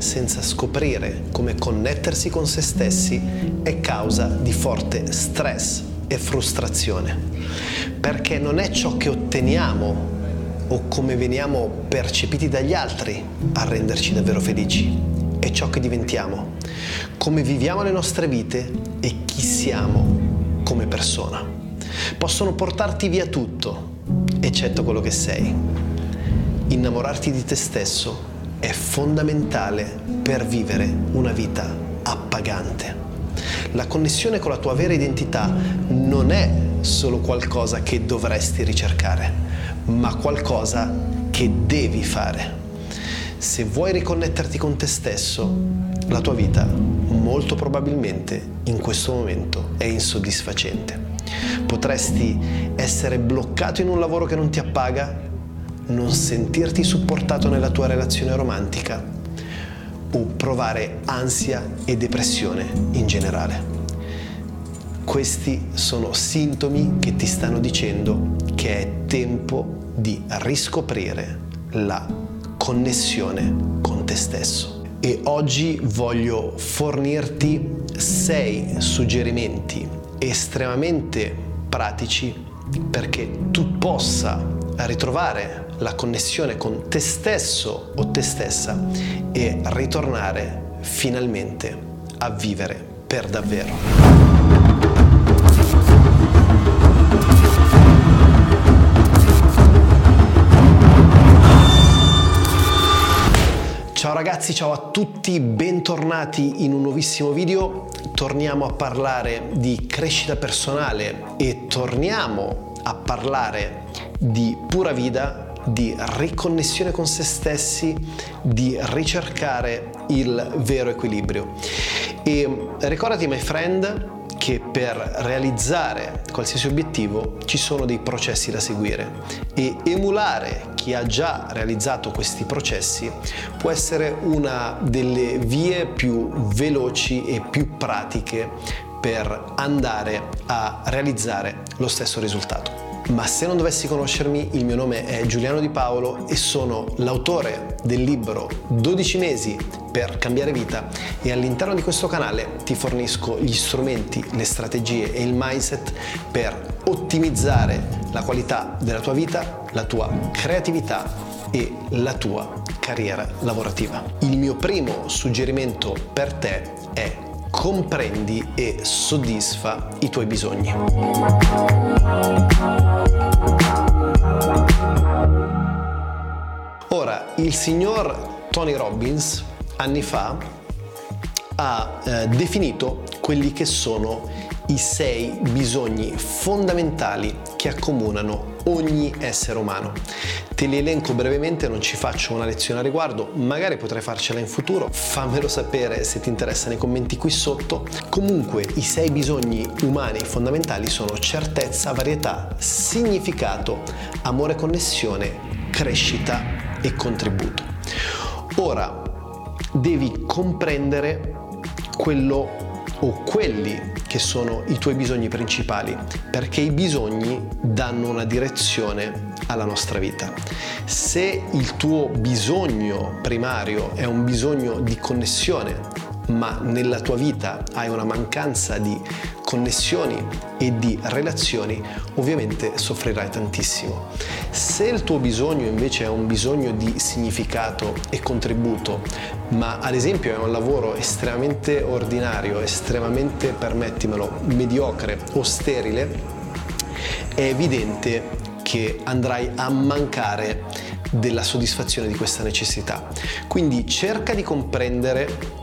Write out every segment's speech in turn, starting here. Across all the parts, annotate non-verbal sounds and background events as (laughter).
senza scoprire come connettersi con se stessi è causa di forte stress e frustrazione, perché non è ciò che otteniamo o come veniamo percepiti dagli altri a renderci davvero felici, è ciò che diventiamo, come viviamo le nostre vite e chi siamo come persona. Possono portarti via tutto, eccetto quello che sei. Innamorarti di te stesso è fondamentale per vivere una vita appagante. La connessione con la tua vera identità non è solo qualcosa che dovresti ricercare, ma qualcosa che devi fare. Se vuoi riconnetterti con te stesso, la tua vita molto probabilmente in questo momento è insoddisfacente. Potresti essere bloccato in un lavoro che non ti appaga non sentirti supportato nella tua relazione romantica o provare ansia e depressione in generale. Questi sono sintomi che ti stanno dicendo che è tempo di riscoprire la connessione con te stesso. E oggi voglio fornirti sei suggerimenti estremamente pratici perché tu possa ritrovare la connessione con te stesso o te stessa e ritornare finalmente a vivere per davvero. Ciao ragazzi, ciao a tutti, bentornati in un nuovissimo video. Torniamo a parlare di crescita personale e torniamo a parlare di pura vita di riconnessione con se stessi, di ricercare il vero equilibrio. E ricordati, my friend, che per realizzare qualsiasi obiettivo ci sono dei processi da seguire e emulare chi ha già realizzato questi processi può essere una delle vie più veloci e più pratiche per andare a realizzare lo stesso risultato. Ma se non dovessi conoscermi, il mio nome è Giuliano Di Paolo e sono l'autore del libro 12 mesi per cambiare vita e all'interno di questo canale ti fornisco gli strumenti, le strategie e il mindset per ottimizzare la qualità della tua vita, la tua creatività e la tua carriera lavorativa. Il mio primo suggerimento per te è comprendi e soddisfa i tuoi bisogni. Ora, il signor Tony Robbins anni fa ha eh, definito quelli che sono i sei bisogni fondamentali che accomunano ogni essere umano. Te li elenco brevemente, non ci faccio una lezione a riguardo, magari potrai farcela in futuro, fammelo sapere se ti interessa nei commenti qui sotto. Comunque i sei bisogni umani fondamentali sono certezza, varietà, significato, amore, connessione, crescita e contributo. Ora devi comprendere quello o quelli che sono i tuoi bisogni principali, perché i bisogni danno una direzione alla nostra vita. Se il tuo bisogno primario è un bisogno di connessione, ma nella tua vita hai una mancanza di connessioni e di relazioni, ovviamente soffrirai tantissimo. Se il tuo bisogno invece è un bisogno di significato e contributo, ma ad esempio è un lavoro estremamente ordinario, estremamente, permettimelo, mediocre o sterile, è evidente che andrai a mancare della soddisfazione di questa necessità. Quindi cerca di comprendere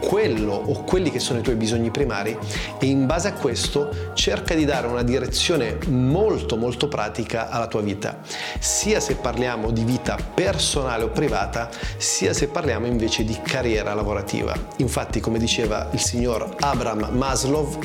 quello o quelli che sono i tuoi bisogni primari e in base a questo cerca di dare una direzione molto molto pratica alla tua vita, sia se parliamo di vita personale o privata, sia se parliamo invece di carriera lavorativa. Infatti, come diceva il signor Abraham Maslow,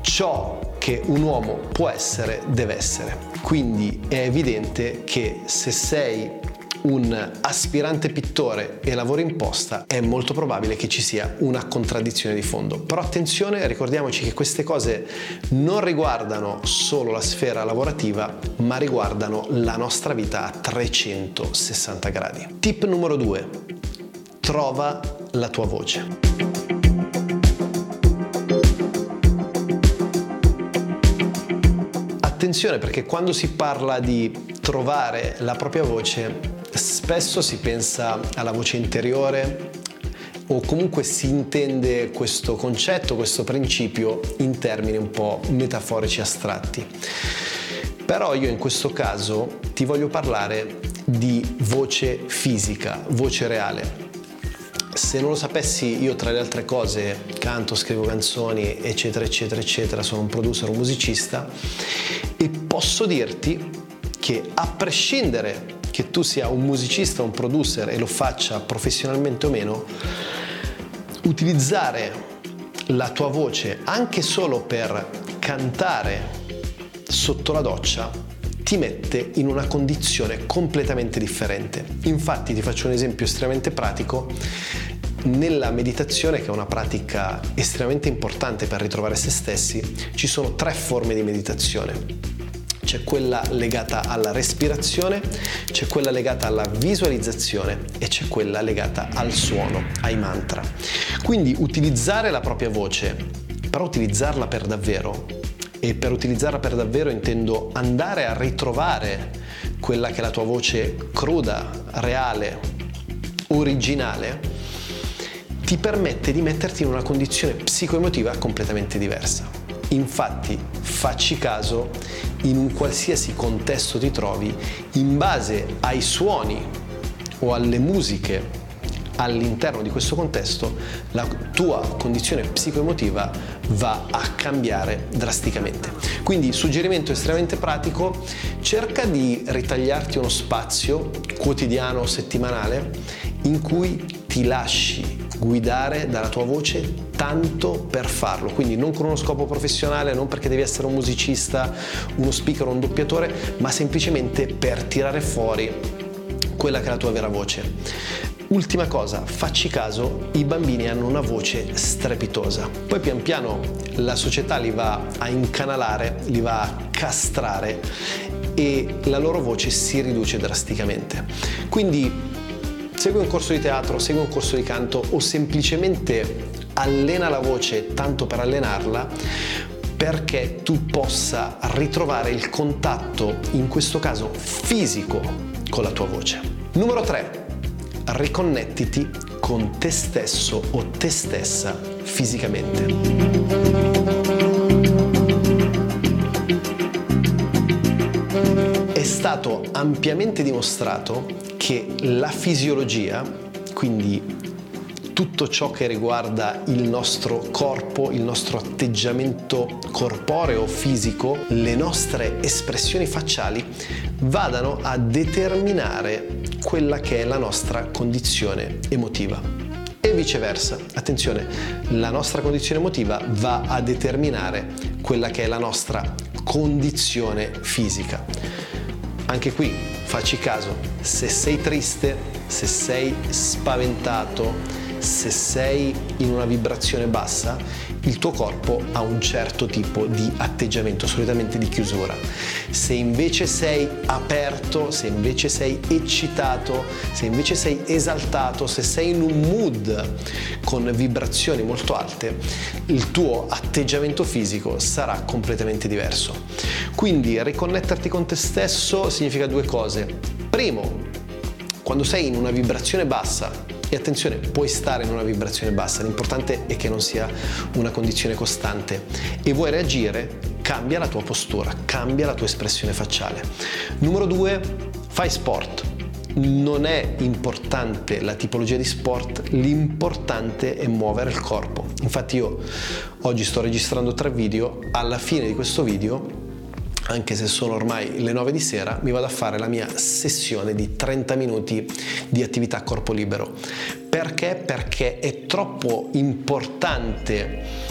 ciò che un uomo può essere deve essere. Quindi è evidente che se sei un aspirante pittore e lavori in posta, è molto probabile che ci sia una contraddizione di fondo. Però attenzione, ricordiamoci che queste cose non riguardano solo la sfera lavorativa, ma riguardano la nostra vita a 360 gradi. Tip numero 2. trova la tua voce. Attenzione perché quando si parla di trovare la propria voce, spesso si pensa alla voce interiore o comunque si intende questo concetto, questo principio in termini un po' metaforici astratti. Però io in questo caso ti voglio parlare di voce fisica, voce reale. Se non lo sapessi, io tra le altre cose canto, scrivo canzoni, eccetera, eccetera, eccetera, sono un producer, un musicista e posso dirti che a prescindere che tu sia un musicista, un producer e lo faccia professionalmente o meno, utilizzare la tua voce anche solo per cantare sotto la doccia ti mette in una condizione completamente differente. Infatti ti faccio un esempio estremamente pratico. Nella meditazione, che è una pratica estremamente importante per ritrovare se stessi, ci sono tre forme di meditazione. C'è quella legata alla respirazione, c'è quella legata alla visualizzazione e c'è quella legata al suono, ai mantra. Quindi utilizzare la propria voce, però utilizzarla per davvero, e per utilizzarla per davvero intendo andare a ritrovare quella che è la tua voce cruda, reale, originale, ti permette di metterti in una condizione psicoemotiva completamente diversa. Infatti, facci caso, in un qualsiasi contesto ti trovi, in base ai suoni o alle musiche all'interno di questo contesto la tua condizione psicoemotiva va a cambiare drasticamente. Quindi suggerimento estremamente pratico, cerca di ritagliarti uno spazio quotidiano o settimanale in cui ti lasci guidare dalla tua voce tanto per farlo, quindi non con uno scopo professionale, non perché devi essere un musicista, uno speaker o un doppiatore, ma semplicemente per tirare fuori quella che è la tua vera voce. Ultima cosa, facci caso, i bambini hanno una voce strepitosa. Poi pian piano la società li va a incanalare, li va a castrare e la loro voce si riduce drasticamente. Quindi segui un corso di teatro, segui un corso di canto o semplicemente allena la voce tanto per allenarla perché tu possa ritrovare il contatto, in questo caso fisico, con la tua voce. Numero 3 riconnettiti con te stesso o te stessa fisicamente. È stato ampiamente dimostrato che la fisiologia, quindi tutto ciò che riguarda il nostro corpo, il nostro atteggiamento corporeo, fisico, le nostre espressioni facciali vadano a determinare quella che è la nostra condizione emotiva. E viceversa, attenzione, la nostra condizione emotiva va a determinare quella che è la nostra condizione fisica. Anche qui facci caso, se sei triste, se sei spaventato, se sei in una vibrazione bassa, il tuo corpo ha un certo tipo di atteggiamento, solitamente di chiusura. Se invece sei aperto, se invece sei eccitato, se invece sei esaltato, se sei in un mood con vibrazioni molto alte, il tuo atteggiamento fisico sarà completamente diverso. Quindi riconnetterti con te stesso significa due cose. Primo, quando sei in una vibrazione bassa, e attenzione, puoi stare in una vibrazione bassa, l'importante è che non sia una condizione costante. E vuoi reagire? Cambia la tua postura, cambia la tua espressione facciale. Numero due, fai sport. Non è importante la tipologia di sport, l'importante è muovere il corpo. Infatti io oggi sto registrando tre video, alla fine di questo video anche se sono ormai le 9 di sera, mi vado a fare la mia sessione di 30 minuti di attività a corpo libero. Perché? Perché è troppo importante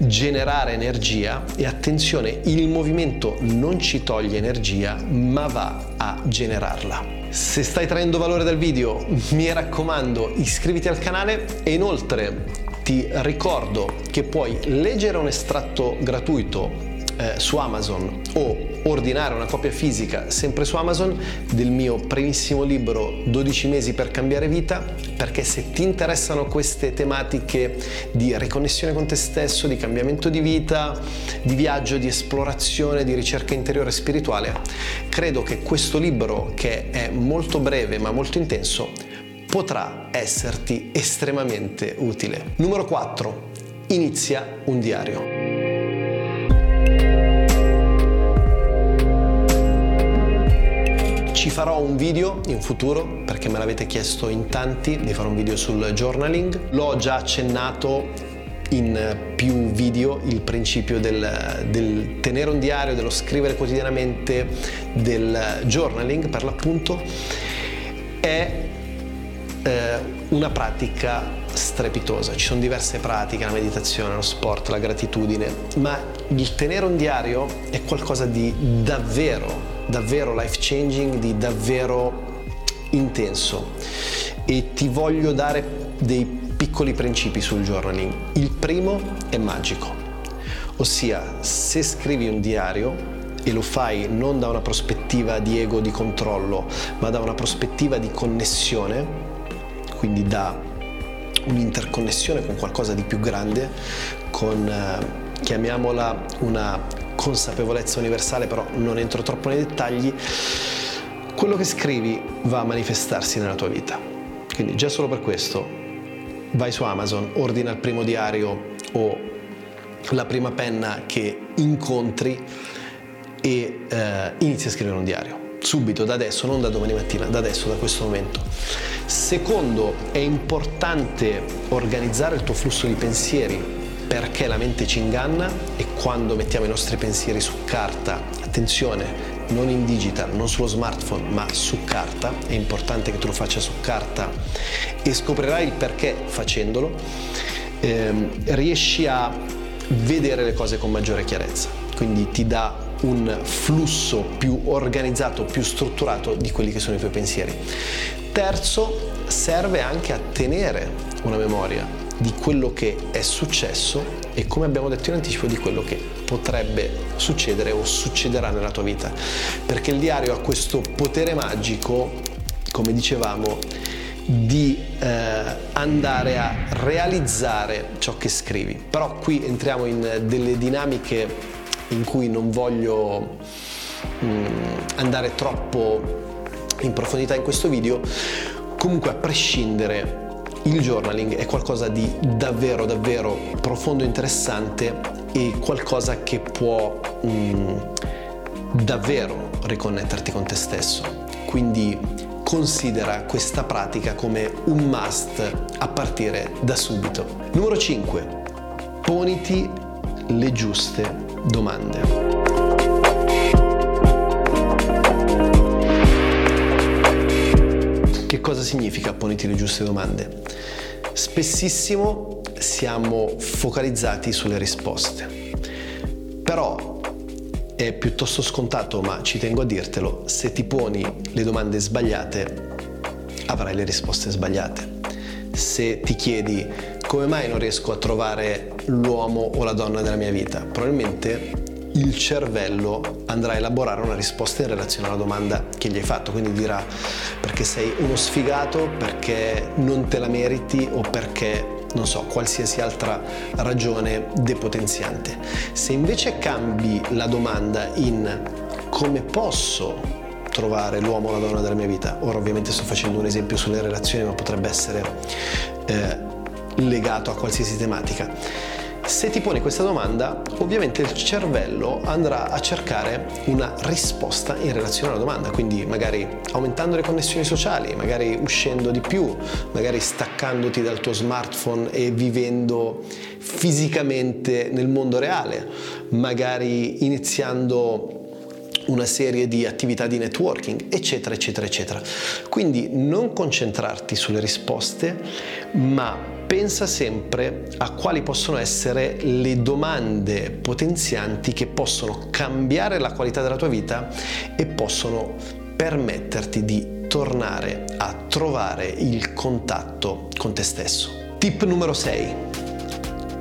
generare energia e attenzione, il movimento non ci toglie energia, ma va a generarla. Se stai traendo valore dal video, mi raccomando, iscriviti al canale e inoltre ti ricordo che puoi leggere un estratto gratuito eh, su Amazon o ordinare una copia fisica sempre su Amazon del mio primissimo libro 12 mesi per cambiare vita perché se ti interessano queste tematiche di riconnessione con te stesso, di cambiamento di vita, di viaggio, di esplorazione, di ricerca interiore e spirituale, credo che questo libro che è molto breve ma molto intenso potrà esserti estremamente utile. Numero 4. Inizia un diario. Ci farò un video in futuro perché me l'avete chiesto in tanti di fare un video sul journaling. L'ho già accennato in più video il principio del, del, tenere un diario, dello scrivere quotidianamente, del journaling per l'appunto, è eh, una pratica strepitosa. Ci sono diverse pratiche, la meditazione, lo sport, la gratitudine, ma il tenere un diario è qualcosa di davvero davvero life changing, di davvero intenso e ti voglio dare dei piccoli principi sul journaling. Il primo è magico, ossia se scrivi un diario e lo fai non da una prospettiva di ego, di controllo, ma da una prospettiva di connessione, quindi da un'interconnessione con qualcosa di più grande, con, eh, chiamiamola una consapevolezza universale, però non entro troppo nei dettagli, quello che scrivi va a manifestarsi nella tua vita. Quindi già solo per questo vai su Amazon, ordina il primo diario o la prima penna che incontri e eh, inizi a scrivere un diario. Subito, da adesso, non da domani mattina, da adesso, da questo momento. Secondo, è importante organizzare il tuo flusso di pensieri perché la mente ci inganna e quando mettiamo i nostri pensieri su carta, attenzione, non in digital, non sullo smartphone, ma su carta, è importante che tu lo faccia su carta e scoprirai il perché facendolo, ehm, riesci a vedere le cose con maggiore chiarezza, quindi ti dà un flusso più organizzato, più strutturato di quelli che sono i tuoi pensieri. Terzo, serve anche a tenere una memoria di quello che è successo e come abbiamo detto in anticipo di quello che potrebbe succedere o succederà nella tua vita. Perché il diario ha questo potere magico, come dicevamo, di eh, andare a realizzare ciò che scrivi. Però qui entriamo in delle dinamiche in cui non voglio mh, mm, andare troppo in profondità in questo video. Comunque a prescindere il journaling è qualcosa di davvero davvero profondo interessante e qualcosa che può mm, davvero riconnetterti con te stesso. Quindi considera questa pratica come un must a partire da subito. Numero 5. Poniti le giuste domande. Che cosa significa poniti le giuste domande? Spessissimo siamo focalizzati sulle risposte, però è piuttosto scontato, ma ci tengo a dirtelo, se ti poni le domande sbagliate avrai le risposte sbagliate. Se ti chiedi come mai non riesco a trovare l'uomo o la donna della mia vita, probabilmente il cervello andrà a elaborare una risposta in relazione alla domanda che gli hai fatto, quindi dirà perché sei uno sfigato, perché non te la meriti o perché non so, qualsiasi altra ragione depotenziante. Se invece cambi la domanda in come posso trovare l'uomo o la donna della mia vita, ora ovviamente sto facendo un esempio sulle relazioni, ma potrebbe essere eh, legato a qualsiasi tematica se ti poni questa domanda, ovviamente il cervello andrà a cercare una risposta in relazione alla domanda, quindi magari aumentando le connessioni sociali, magari uscendo di più, magari staccandoti dal tuo smartphone e vivendo fisicamente nel mondo reale, magari iniziando una serie di attività di networking, eccetera, eccetera, eccetera. Quindi non concentrarti sulle risposte, ma pensa sempre a quali possono essere le domande potenzianti che possono cambiare la qualità della tua vita e possono permetterti di tornare a trovare il contatto con te stesso. Tip numero 6.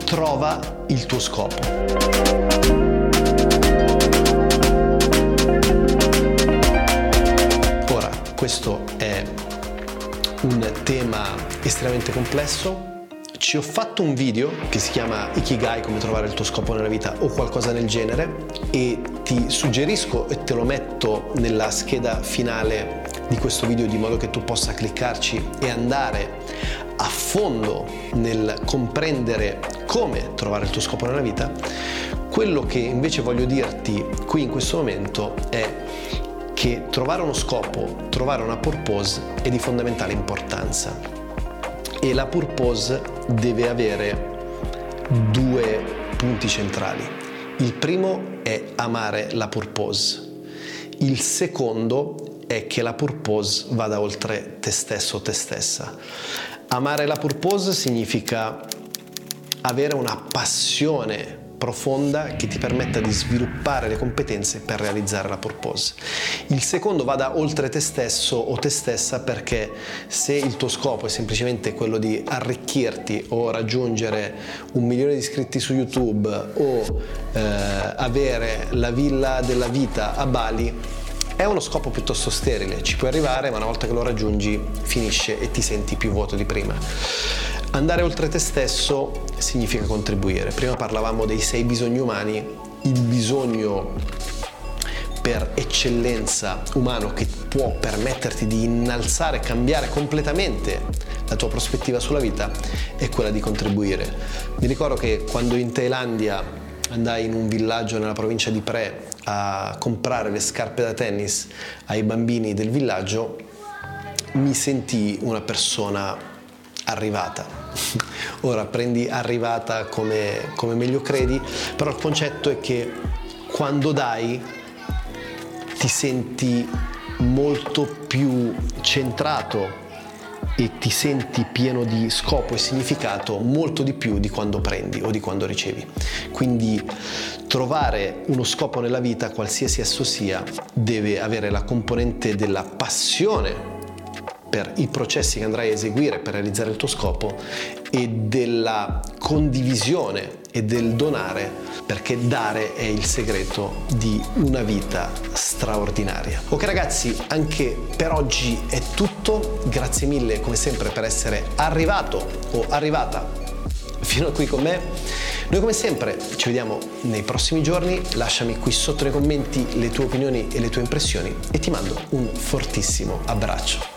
Trova il tuo scopo. Ora, questo è un tema estremamente complesso ci ho fatto un video che si chiama Ikigai, come trovare il tuo scopo nella vita o qualcosa del genere e ti suggerisco e te lo metto nella scheda finale di questo video di modo che tu possa cliccarci e andare a fondo nel comprendere come trovare il tuo scopo nella vita. Quello che invece voglio dirti qui in questo momento è che trovare uno scopo, trovare una purpose è di fondamentale importanza e la purpose deve avere due punti centrali. Il primo è amare la purpose. Il secondo è che la purpose vada oltre te stesso o te stessa. Amare la purpose significa avere una passione profonda che ti permetta di sviluppare le competenze per realizzare la purpose. Il secondo vada oltre te stesso o te stessa perché se il tuo scopo è semplicemente quello di arricchirti o raggiungere un milione di iscritti su YouTube o eh, avere la villa della vita a Bali, è uno scopo piuttosto sterile, ci puoi arrivare ma una volta che lo raggiungi finisce e ti senti più vuoto di prima. Andare oltre te stesso significa contribuire. Prima parlavamo dei sei bisogni umani, il bisogno per eccellenza umano che può permetterti di innalzare, cambiare completamente la tua prospettiva sulla vita è quella di contribuire. Mi ricordo che quando in Thailandia andai in un villaggio nella provincia di Pre a comprare le scarpe da tennis ai bambini del villaggio, mi sentii una persona arrivata. (laughs) Ora prendi arrivata come, come meglio credi, però il concetto è che quando dai ti senti molto più centrato e ti senti pieno di scopo e significato molto di più di quando prendi o di quando ricevi. Quindi trovare uno scopo nella vita, qualsiasi esso sia, deve avere la componente della passione per i processi che andrai a eseguire per realizzare il tuo scopo e della condivisione e del donare perché dare è il segreto di una vita straordinaria. Ok ragazzi, anche per oggi è tutto, grazie mille come sempre per essere arrivato o arrivata fino a qui con me. Noi come sempre ci vediamo nei prossimi giorni, lasciami qui sotto nei commenti le tue opinioni e le tue impressioni e ti mando un fortissimo abbraccio.